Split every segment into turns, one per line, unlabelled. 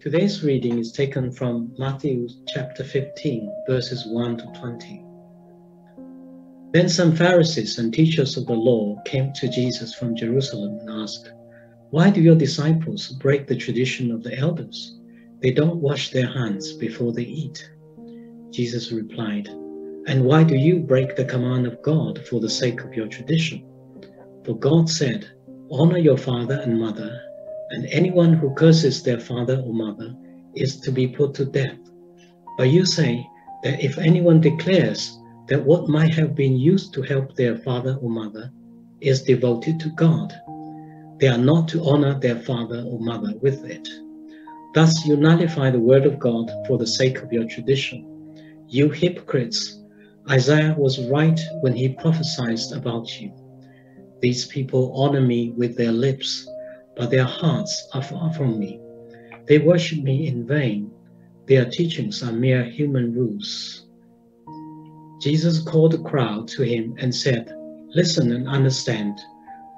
Today's reading is taken from Matthew chapter 15, verses 1 to 20. Then some Pharisees and teachers of the law came to Jesus from Jerusalem and asked, Why do your disciples break the tradition of the elders? They don't wash their hands before they eat. Jesus replied, And why do you break the command of God for the sake of your tradition? For God said, Honor your father and mother and anyone who curses their father or mother is to be put to death. But you say that if anyone declares that what might have been used to help their father or mother is devoted to God, they are not to honor their father or mother with it. Thus you nullify the word of God for the sake of your tradition. You hypocrites, Isaiah was right when he prophesied about you. These people honor me with their lips but their hearts are far from me. They worship me in vain. Their teachings are mere human rules. Jesus called the crowd to him and said, Listen and understand.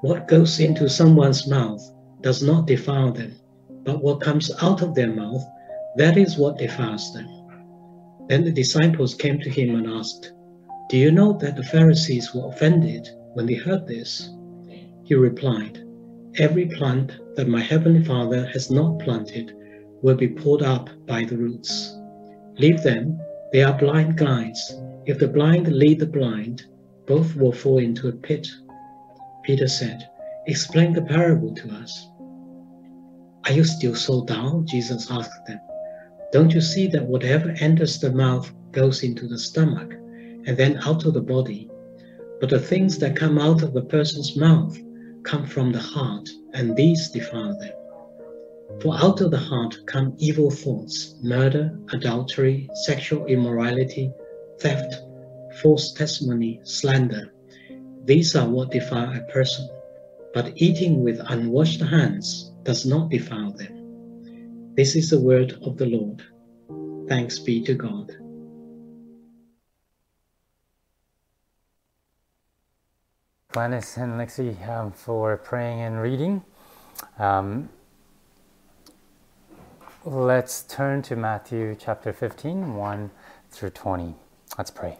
What goes into someone's mouth does not defile them, but what comes out of their mouth, that is what defiles them. Then the disciples came to him and asked, Do you know that the Pharisees were offended when they heard this? He replied, Every plant that my heavenly Father has not planted will be pulled up by the roots. Leave them, they are blind guides. If the blind lead the blind, both will fall into a pit. Peter said, Explain the parable to us. Are you still so dull? Jesus asked them. Don't you see that whatever enters the mouth goes into the stomach and then out of the body? But the things that come out of a person's mouth come from the heart, and these defile them. For out of the heart come evil thoughts, murder, adultery, sexual immorality, theft, false testimony, slander. These are what defile a person. But eating with unwashed hands does not defile them. This is the word of the Lord. Thanks be to God.
Glennis and Lexi um, for praying and reading. Um, let's turn to Matthew chapter 15, 1 through 20. Let's pray.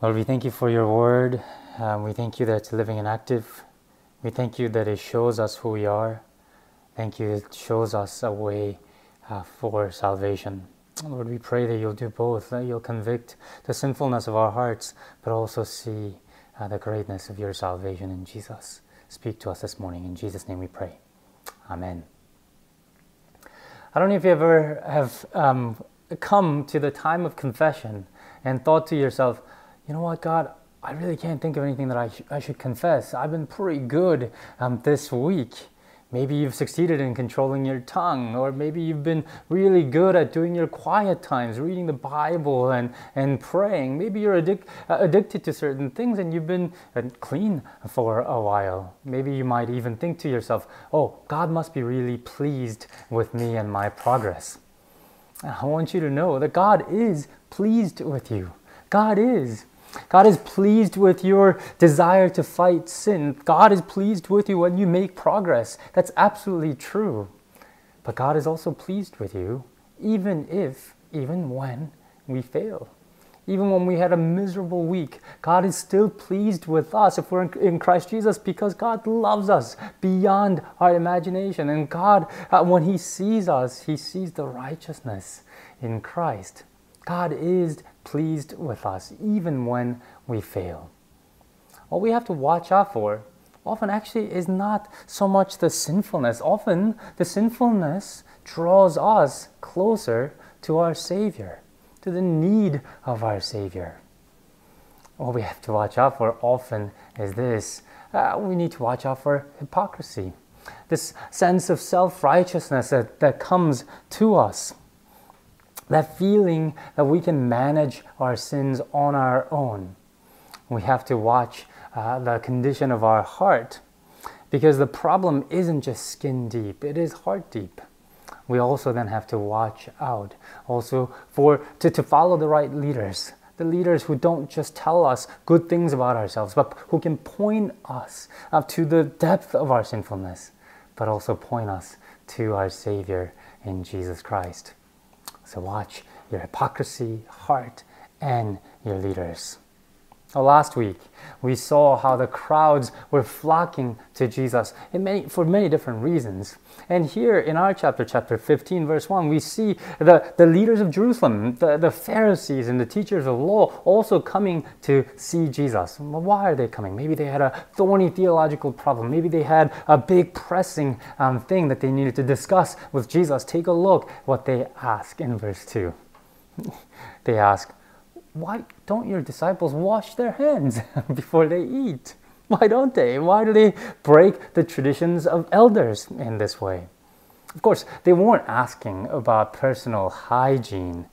Lord, we thank you for your word. Um, we thank you that it's living and active. We thank you that it shows us who we are. Thank you, it shows us a way uh, for salvation. Lord, we pray that you'll do both, that you'll convict the sinfulness of our hearts, but also see uh, the greatness of your salvation in Jesus. Speak to us this morning. In Jesus' name we pray. Amen. I don't know if you ever have um, come to the time of confession and thought to yourself, you know what, God, I really can't think of anything that I, sh- I should confess. I've been pretty good um, this week. Maybe you've succeeded in controlling your tongue, or maybe you've been really good at doing your quiet times, reading the Bible and, and praying. Maybe you're addic- uh, addicted to certain things and you've been uh, clean for a while. Maybe you might even think to yourself, oh, God must be really pleased with me and my progress. I want you to know that God is pleased with you. God is. God is pleased with your desire to fight sin. God is pleased with you when you make progress. That's absolutely true. But God is also pleased with you, even if, even when we fail. Even when we had a miserable week, God is still pleased with us if we're in Christ Jesus because God loves us beyond our imagination. And God, uh, when He sees us, He sees the righteousness in Christ. God is pleased with us even when we fail. What we have to watch out for often actually is not so much the sinfulness. Often the sinfulness draws us closer to our Savior, to the need of our Savior. What we have to watch out for often is this uh, we need to watch out for hypocrisy, this sense of self righteousness that, that comes to us that feeling that we can manage our sins on our own. We have to watch uh, the condition of our heart because the problem isn't just skin deep, it is heart deep. We also then have to watch out also for to, to follow the right leaders. The leaders who don't just tell us good things about ourselves, but who can point us up to the depth of our sinfulness, but also point us to our Savior in Jesus Christ. So watch your hypocrisy, heart, and your leaders. Well, last week, we saw how the crowds were flocking to Jesus many, for many different reasons. And here in our chapter, chapter 15, verse 1, we see the, the leaders of Jerusalem, the, the Pharisees and the teachers of law, also coming to see Jesus. Why are they coming? Maybe they had a thorny theological problem. Maybe they had a big pressing um, thing that they needed to discuss with Jesus. Take a look what they ask in verse 2. they ask, why don't your disciples wash their hands before they eat? Why don't they? Why do they break the traditions of elders in this way? Of course, they weren't asking about personal hygiene.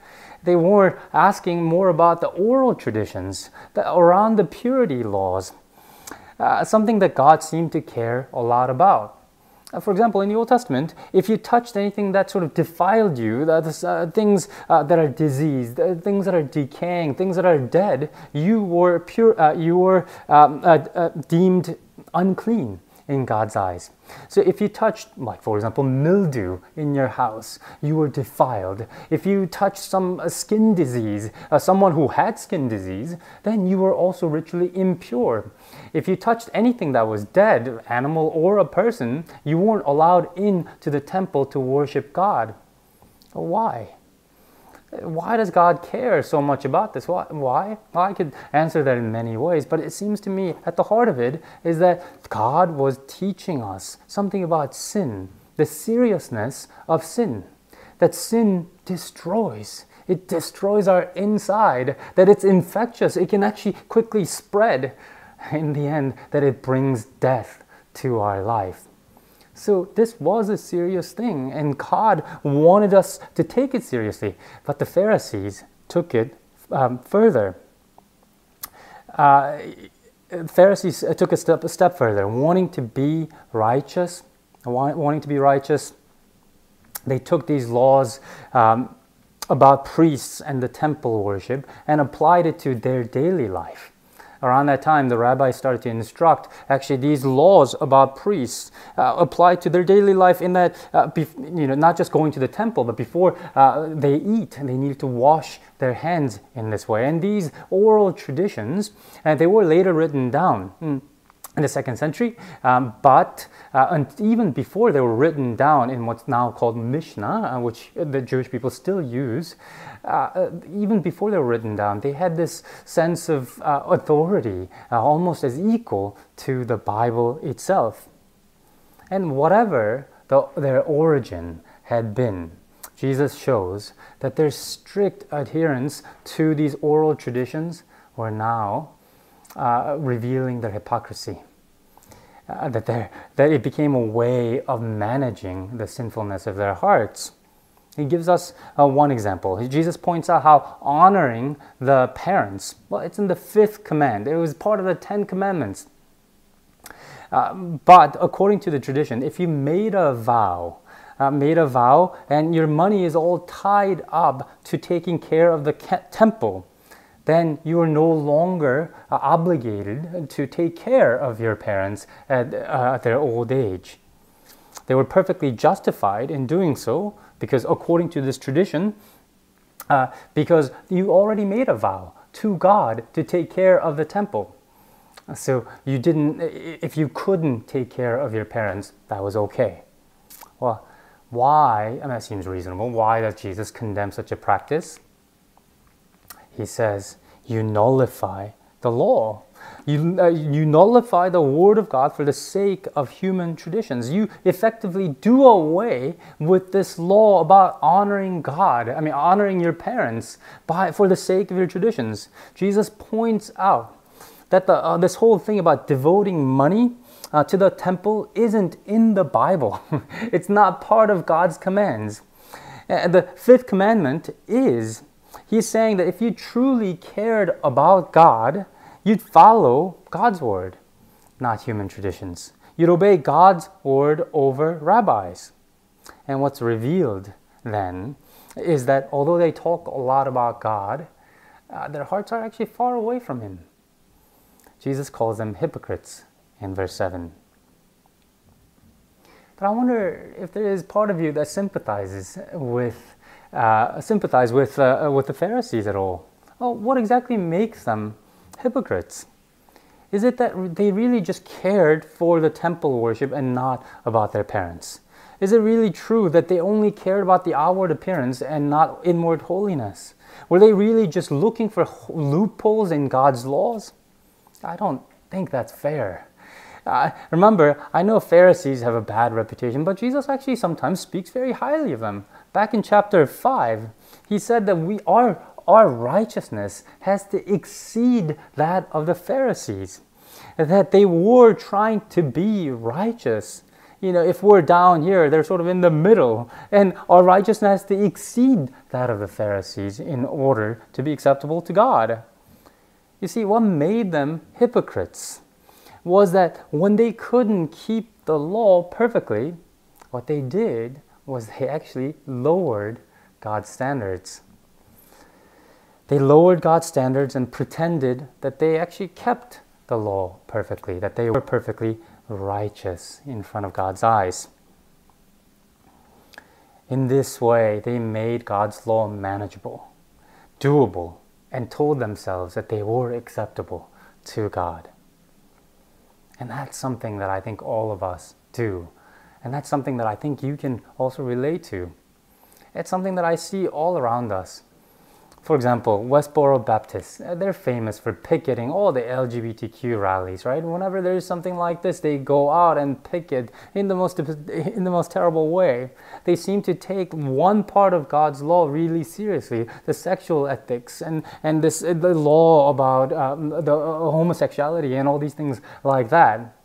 They were asking more about the oral traditions around the purity laws, uh, something that God seemed to care a lot about. Uh, for example, in the Old Testament, if you touched anything that sort of defiled you, that uh, things uh, that are diseased, uh, things that are decaying, things that are dead, you were pure. Uh, you were um, deemed unclean in God's eyes. So if you touched, like for example, mildew in your house, you were defiled. If you touched some skin disease, uh, someone who had skin disease, then you were also ritually impure. If you touched anything that was dead, animal or a person, you weren't allowed into the temple to worship God. Why? Why does God care so much about this? Why? Why? Well, I could answer that in many ways, but it seems to me at the heart of it is that God was teaching us something about sin, the seriousness of sin, that sin destroys. It destroys our inside, that it's infectious, it can actually quickly spread. In the end, that it brings death to our life. So this was a serious thing, and God wanted us to take it seriously. But the Pharisees took it um, further. Uh, Pharisees took a step, a step further, wanting to be righteous, wanting to be righteous. They took these laws um, about priests and the temple worship and applied it to their daily life around that time, the rabbis started to instruct actually these laws about priests uh, apply to their daily life in that, uh, you know, not just going to the temple, but before uh, they eat, they needed to wash their hands in this way. And these oral traditions, uh, they were later written down. Mm in the second century, um, but uh, and even before they were written down in what's now called Mishnah, uh, which the Jewish people still use, uh, uh even before they were written down, they had this sense of uh, authority uh, almost as equal to the Bible itself. And whatever the, their origin had been, Jesus shows that their strict adherence to these oral traditions were now uh, revealing their hypocrisy. Uh, that, that it became a way of managing the sinfulness of their hearts. He gives us uh, one example. Jesus points out how honoring the parents, well, it's in the fifth command. It was part of the Ten Commandments. Uh, but according to the tradition, if you made a vow, uh, made a vow, and your money is all tied up to taking care of the temple, then you are no longer uh, obligated to take care of your parents at, uh, their old age. They were perfectly justified in doing so because, according to this tradition, uh, because you already made a vow to God to take care of the temple. So you didn't, if you couldn't take care of your parents, that was okay. Well, why, and that seems reasonable, why does Jesus condemn such a practice? He says, you nullify the law. You, uh, you nullify the word of God for the sake of human traditions. You effectively do away with this law about honoring God, I mean, honoring your parents by, for the sake of your traditions. Jesus points out that the, uh, this whole thing about devoting money uh, to the temple isn't in the Bible, it's not part of God's commands. And the fifth commandment is He's saying that if you truly cared about God, you'd follow God's word, not human traditions. You'd obey God's word over rabbis. And what's revealed then is that although they talk a lot about God, uh, their hearts are actually far away from Him. Jesus calls them hypocrites in verse 7. But I wonder if there is part of you that sympathizes with, uh, sympathize with, uh, with the Pharisees at all. Oh, what exactly makes them hypocrites? Is it that they really just cared for the temple worship and not about their parents? Is it really true that they only cared about the outward appearance and not inward holiness? Were they really just looking for loopholes in God's laws? I don't think that's fair. Uh, remember, I know Pharisees have a bad reputation, but Jesus actually sometimes speaks very highly of them. Back in chapter 5, he said that we are, our righteousness has to exceed that of the Pharisees, that they were trying to be righteous. You know, if we're down here, they're sort of in the middle, and our righteousness has to exceed that of the Pharisees in order to be acceptable to God. You see, what made them hypocrites was that when they couldn't keep the law perfectly, what they did was they actually lowered God's standards. They lowered God's standards and pretended that they actually kept the law perfectly, that they were perfectly righteous in front of God's eyes. In this way, they made God's law manageable, doable, and told themselves that they were acceptable to God. And that's something that I think all of us do. And that's something that I think you can also relate to. It's something that I see all around us. For example, Westboro Baptists, uh, they're famous for picketing all the LGBTQ rallies, right? Whenever there's something like this, they go out and picket in the most in the most terrible way. They seem to take one part of God's law really seriously, the sexual ethics and and this uh, the law about um, the uh, homosexuality and all these things like that.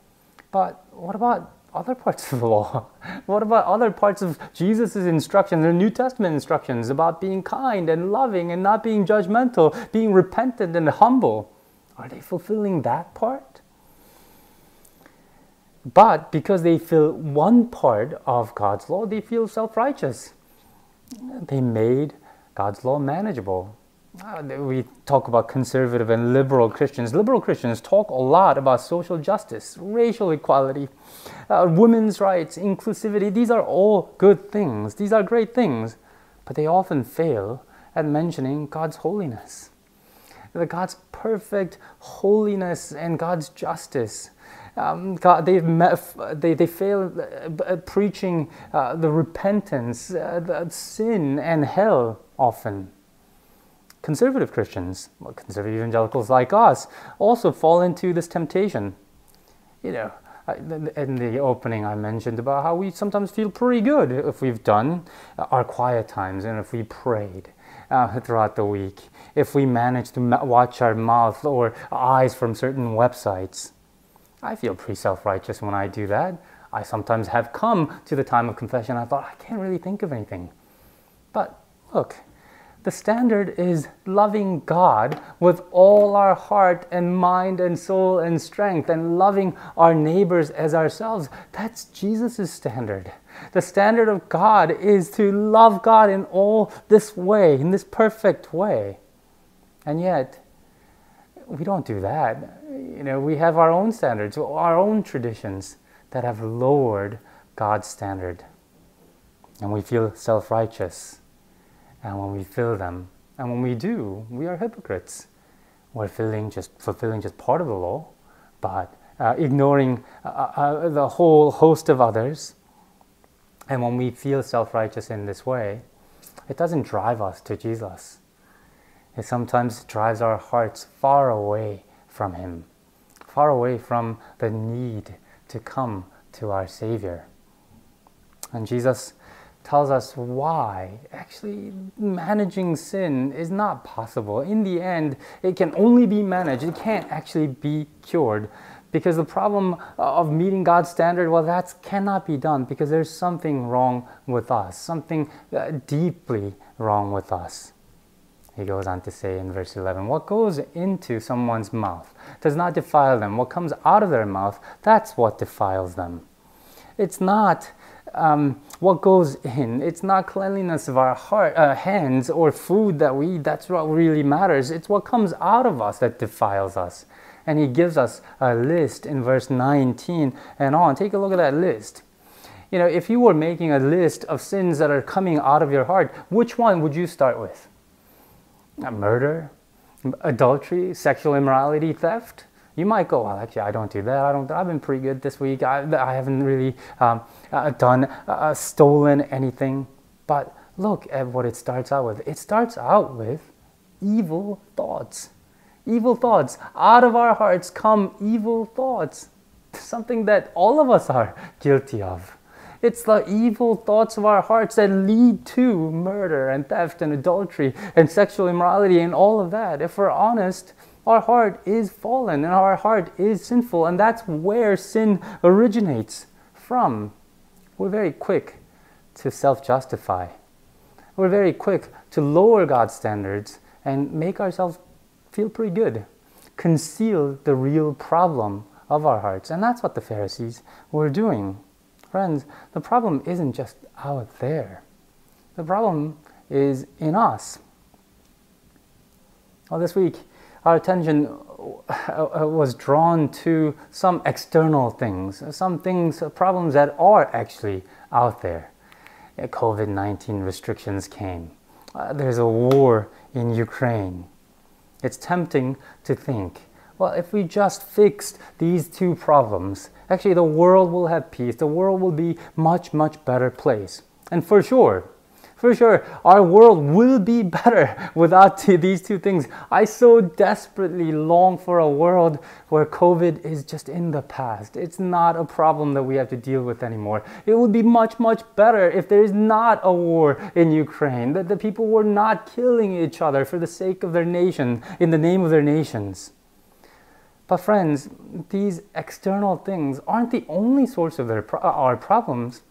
But what about other parts of the law? What about other parts of Jesus' instructions, the New Testament instructions about being kind and loving and not being judgmental, being repentant and humble? Are they fulfilling that part? But because they feel one part of God's law, they feel self righteous. They made God's law manageable. Uh, we talk about conservative and liberal Christians. Liberal Christians talk a lot about social justice, racial equality, uh, women's rights, inclusivity. These are all good things. These are great things. But they often fail at mentioning God's holiness, the God's perfect holiness and God's justice. Um, God, they they, they fail uh, preaching uh, the repentance, uh, the sin, and hell often. Conservative Christians, well, conservative evangelicals like us, also fall into this temptation. You know, in the opening, I mentioned about how we sometimes feel pretty good if we've done our quiet times and if we prayed uh, throughout the week, if we managed to watch our mouth or eyes from certain websites. I feel pretty self righteous when I do that. I sometimes have come to the time of confession, I thought, I can't really think of anything. But look, the standard is loving God with all our heart and mind and soul and strength and loving our neighbors as ourselves. That's Jesus' standard. The standard of God is to love God in all this way, in this perfect way. And yet, we don't do that. You know, we have our own standards, our own traditions that have lowered God's standard. And we feel self righteous and when we fill them, and when we do, we are hypocrites. We're filling just, fulfilling just part of the law, but uh, ignoring uh, uh, uh, the whole host of others. And when we feel self righteous in this way, it doesn't drive us to Jesus. It sometimes drives our hearts far away from Him, far away from the need to come to our Savior. And Jesus tells us why actually managing sin is not possible. In the end, it can only be managed, it can't actually be cured. Because the problem of meeting God's standard, well, that cannot be done because there's something wrong with us, something uh, deeply wrong with us. He goes on to say in verse 11, What goes into someone's mouth does not defile them. What comes out of their mouth, that's what defiles them. It's not um, what goes in. It's not cleanliness of our heart, uh, hands or food that we eat. That's what really matters. It's what comes out of us that defiles us. And he gives us a list in verse 19 and on. Take a look at that list. you know, if you were making a list of sins that are coming out of your heart, which one would you start with? murder, adultery, sexual immorality, theft? You might go, well, actually, I don't do that. I don't. I've been pretty good this week. I, I haven't really um, uh, done uh, stolen anything. But look at what it starts out with. It starts out with evil thoughts. Evil thoughts. Out of our hearts come evil thoughts. Something that all of us are guilty of. It's the evil thoughts of our hearts that lead to murder and theft and adultery and sexual immorality and all of that. If we're honest, our heart is fallen and our heart is sinful, and that's where sin originates from. We're very quick to self justify. We're very quick to lower God's standards and make ourselves feel pretty good, conceal the real problem of our hearts. And that's what the Pharisees were doing. Friends, the problem isn't just out there, the problem is in us. Well, this week, our attention was drawn to some external things, some things, problems that are actually out there. COVID 19 restrictions came. Uh, there's a war in Ukraine. It's tempting to think, well, if we just fixed these two problems, actually the world will have peace. The world will be much, much better place. And for sure, for sure, our world will be better without these two things. I so desperately long for a world where COVID is just in the past. It's not a problem that we have to deal with anymore. It would be much, much better if there is not a war in Ukraine, that the people were not killing each other for the sake of their nation, in the name of their nations. But, friends, these external things aren't the only source of their, our problems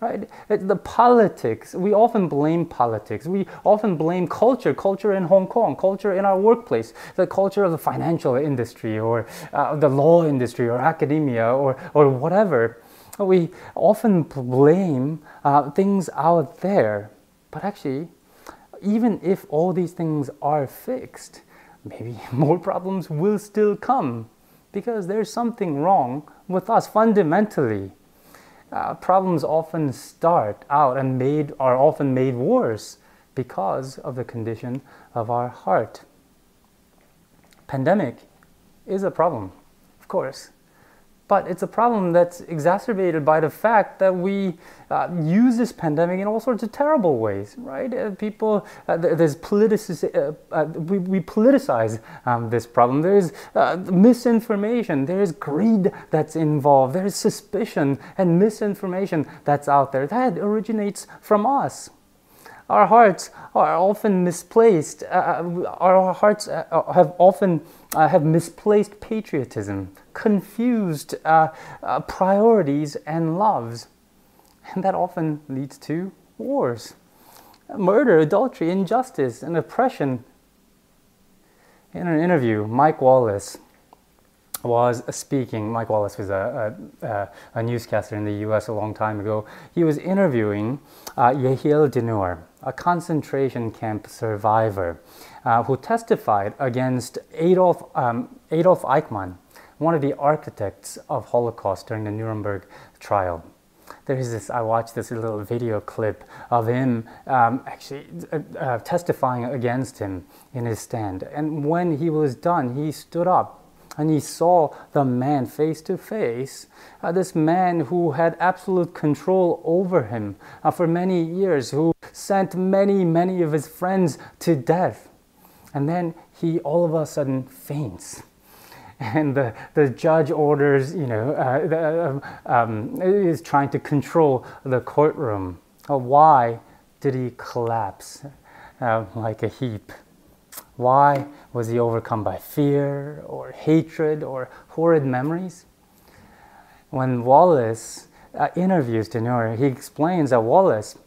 right? The politics, we often blame politics. We often blame culture, culture in Hong Kong, culture in our workplace, the culture of the financial industry or uh, the law industry or academia or, or whatever. We often blame uh, things out there. But actually, even if all these things are fixed, maybe more problems will still come because there's something wrong with us fundamentally uh, problems often start out and made are often made worse because of the condition of our heart. Pandemic is a problem, of course, but it's a problem that's exacerbated by the fact that we uh, use this pandemic in all sorts of terrible ways, right? Uh, people, uh, there's politicis- uh, uh, we, we, politicize um, this problem. There's uh, misinformation, there's greed that's involved, there's suspicion and misinformation that's out there. That originates from us. Our hearts are often misplaced. our hearts have often have misplaced patriotism confused uh, uh, priorities and loves. And that often leads to wars, murder, adultery, injustice, and oppression. In an interview, Mike Wallace was speaking. Mike Wallace was a, a, a newscaster in the US a long time ago. He was interviewing uh, Yehiel Dinur, a concentration camp survivor uh, who testified against Adolf, um, Adolf Eichmann, one of the architects of Holocaust during the Nuremberg trial. There is this, I watched this little video clip of him um, actually uh, uh, testifying against him in his stand. And when he was done, he stood up and he saw the man face to face, uh, this man who had absolute control over him uh, for many years, who sent many, many of his friends to death. And then he all of a sudden faints and the, the judge orders, you know, uh, the, um, is trying to control the courtroom. Uh, why did he collapse uh, like a heap? Why was he overcome by fear or hatred or horrid memories? When Wallace uh, interviews Dinur, he explains that Wallace,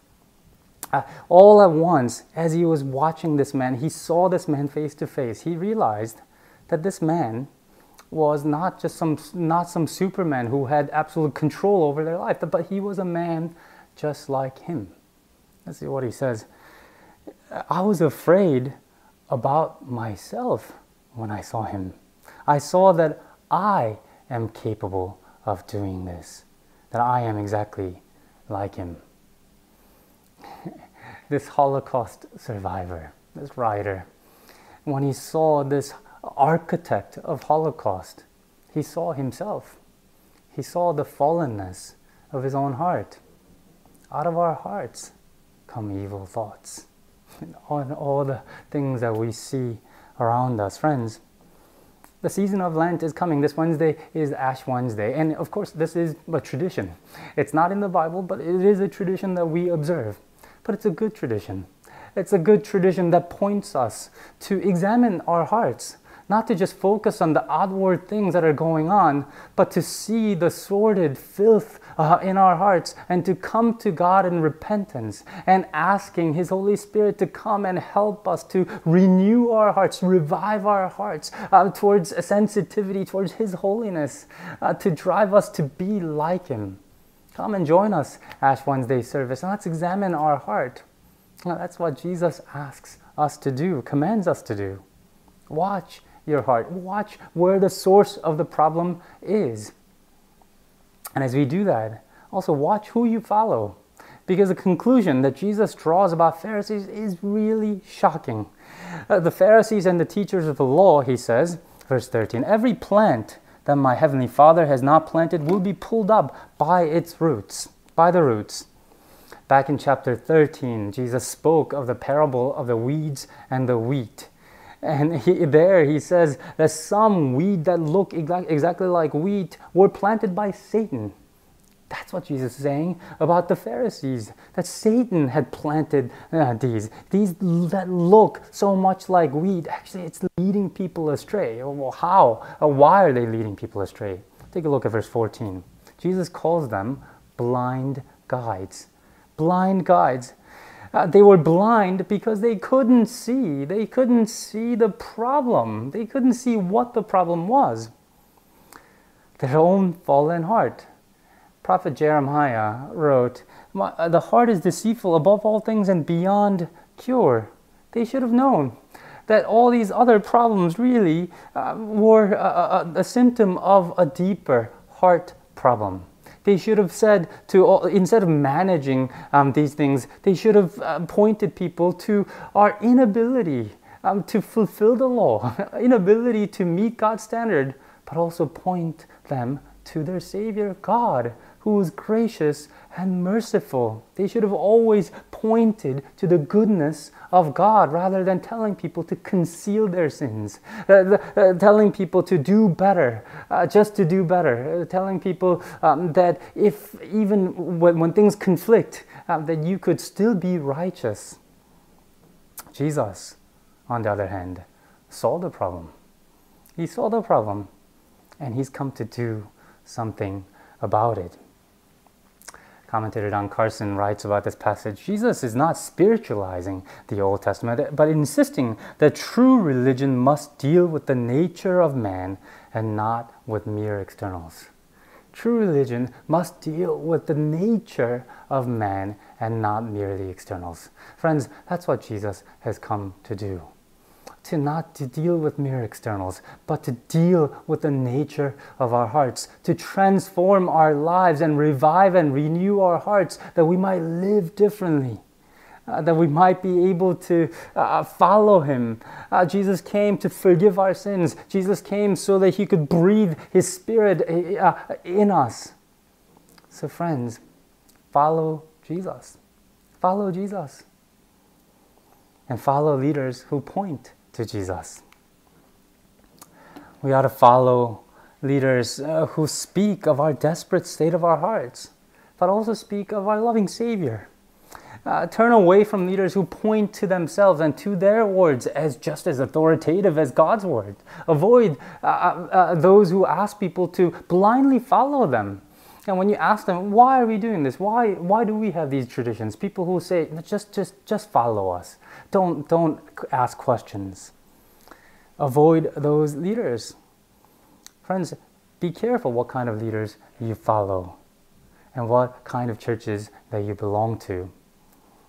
uh, all at once, as he was watching this man, he saw this man face to face. He realized that this man was not just some not some superman who had absolute control over their life but he was a man just like him let's see what he says i was afraid about myself when i saw him i saw that i am capable of doing this that i am exactly like him. this Holocaust survivor, this writer, when he saw this architect of Holocaust, he saw himself. He saw the fallenness of his own heart. Out of our hearts come evil thoughts. All, all the things that we see around us. Friends, the season of Lent is coming. This Wednesday is Ash Wednesday. And of course, this is a tradition. It's not in the Bible, but it is a tradition that we observe. But it's a good tradition. It's a good tradition that points us to examine our hearts, not to just focus on the outward things that are going on, but to see the sordid filth uh, in our hearts and to come to God in repentance and asking His Holy Spirit to come and help us to renew our hearts, revive our hearts uh, towards sensitivity towards His holiness, uh, to drive us to be like Him. Come and join us Ash Wednesday service and let's examine our heart. that's what Jesus asks us to do, commands us to do. Watch your heart. Watch where the source of the problem is. And as we do that, also watch who you follow. Because the conclusion that Jesus draws about Pharisees is really shocking. Uh, the Pharisees and the teachers of the law, he says, verse 13, every plant that my heavenly Father has not planted will be pulled up by its roots, by the roots. Back in chapter 13, Jesus spoke of the parable of the weeds and the wheat. And he, there he says that some weed that look exactly like wheat were planted by Satan. That's what Jesus is saying about the Pharisees, that Satan had planted uh, these. These that look so much like wheat, actually, it's leading people astray. Well, how? Uh, why are they leading people astray? Take a look at verse 14. Jesus calls them blind guides. Blind guides. Uh, they were blind because they couldn't see. They couldn't see the problem. They couldn't see what the problem was. Their own fallen heart. Prophet Jeremiah wrote, uh, The heart is deceitful above all things and beyond cure. They should have known that all these other problems really uh, were a, a, a symptom of a deeper heart problem. They should have said to, all, instead of managing um, these things, they should have uh, pointed people to our inability um, to fulfill the law, inability to meet God's standard, but also point them to their Savior God, who is gracious and merciful. They should have always pointed to the goodness of God rather than telling people to conceal their sins, uh, uh, telling people to do better, uh, just to do better, uh, telling people um, that if even when, when things conflict, um, that you could still be righteous. Jesus, on the other hand, saw the problem. He saw the problem, and he's come to do something about it. Commentator Don Carson writes about this passage Jesus is not spiritualizing the Old Testament, but insisting that true religion must deal with the nature of man and not with mere externals. True religion must deal with the nature of man and not merely externals. Friends, that's what Jesus has come to do to not to deal with mere externals, but to deal with the nature of our hearts, to transform our lives and revive and renew our hearts that we might live differently. Uh, that we might be able to uh, follow him. Uh, Jesus came to forgive our sins. Jesus came so that he could breathe his spirit uh, uh, in us. So, friends, follow Jesus. Follow Jesus. And follow leaders who point to Jesus. We ought to follow leaders uh, who speak of our desperate state of our hearts, but also speak of our loving Savior. Uh, turn away from leaders who point to themselves and to their words as just as authoritative as God's word. Avoid uh, uh, uh those who ask people to blindly follow them. And when you ask them, why are we doing this? Why, why do we have these traditions? People who say, just, just, just follow us. Don't, don't ask questions. Avoid those leaders. Friends, be careful what kind of leaders you follow and what kind of churches that you belong to.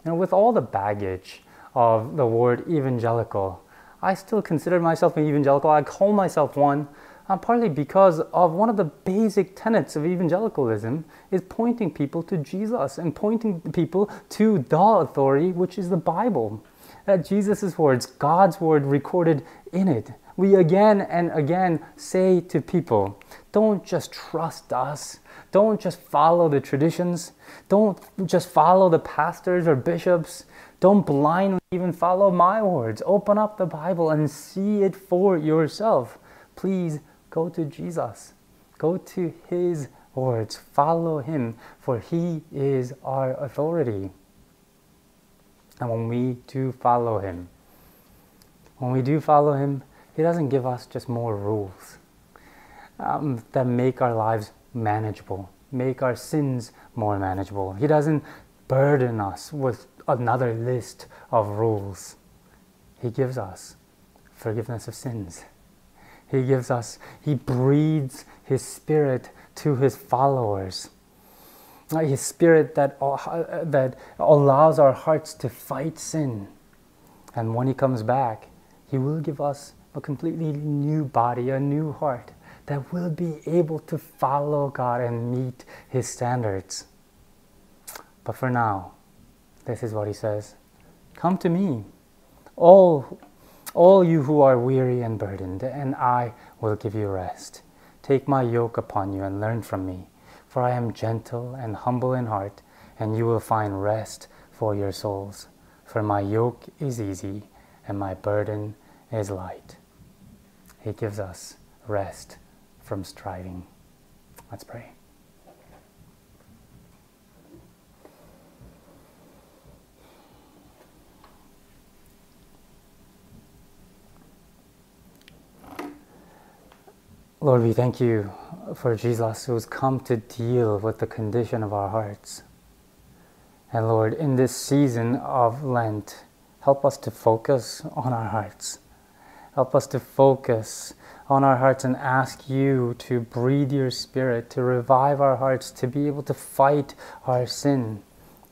Know, with all the baggage of the word evangelical, I still consider myself an evangelical. I call myself one. uh, partly because of one of the basic tenets of evangelicalism is pointing people to Jesus and pointing people to the authority, which is the Bible. That Jesus' words, God's word recorded in it. We again and again say to people, don't just trust us. Don't just follow the traditions. Don't just follow the pastors or bishops. Don't blindly even follow my words. Open up the Bible and see it for yourself. Please go to Jesus. Go to His words. Follow Him, for He is our authority. And when we do follow Him, when we do follow Him, He doesn't give us just more rules um, that make our lives manageable, make our sins more manageable. He doesn't burden us with another list of rules. He gives us forgiveness of sins. He gives us, He breathes His Spirit to His followers. His Spirit that, uh, that allows our hearts to fight sin. And when He comes back, He will give us a completely new body, a new heart that will be able to follow God and meet His standards. But for now, this is what He says Come to me, all, all you who are weary and burdened, and I will give you rest. Take my yoke upon you and learn from me, for I am gentle and humble in heart, and you will find rest for your souls. For my yoke is easy and my burden is light. He gives us rest from striving. Let's pray. Lord, we thank you for Jesus who's come to deal with the condition of our hearts. And Lord, in this season of Lent, help us to focus on our hearts. Help us to focus on our hearts and ask you to breathe your spirit, to revive our hearts, to be able to fight our sin,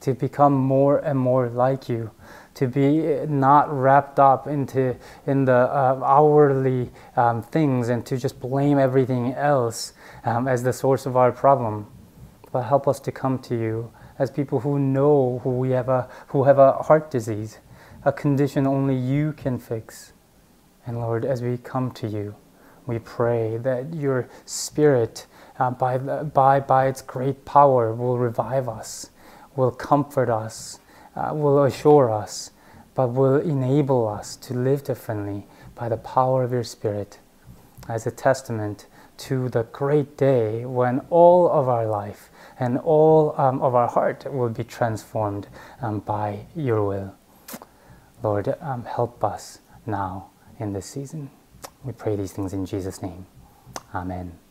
to become more and more like you, to be not wrapped up into in the uh, outwardly um, things and to just blame everything else um, as the source of our problem. But help us to come to you as people who know who we have a who have a heart disease, a condition only you can fix. And Lord, as we come to you, we pray that your Spirit, uh, by, by, by its great power, will revive us, will comfort us, uh, will assure us, but will enable us to live differently by the power of your Spirit as a testament to the great day when all of our life and all um, of our heart will be transformed um, by your will. Lord, um, help us now in this season. We pray these things in Jesus' name. Amen.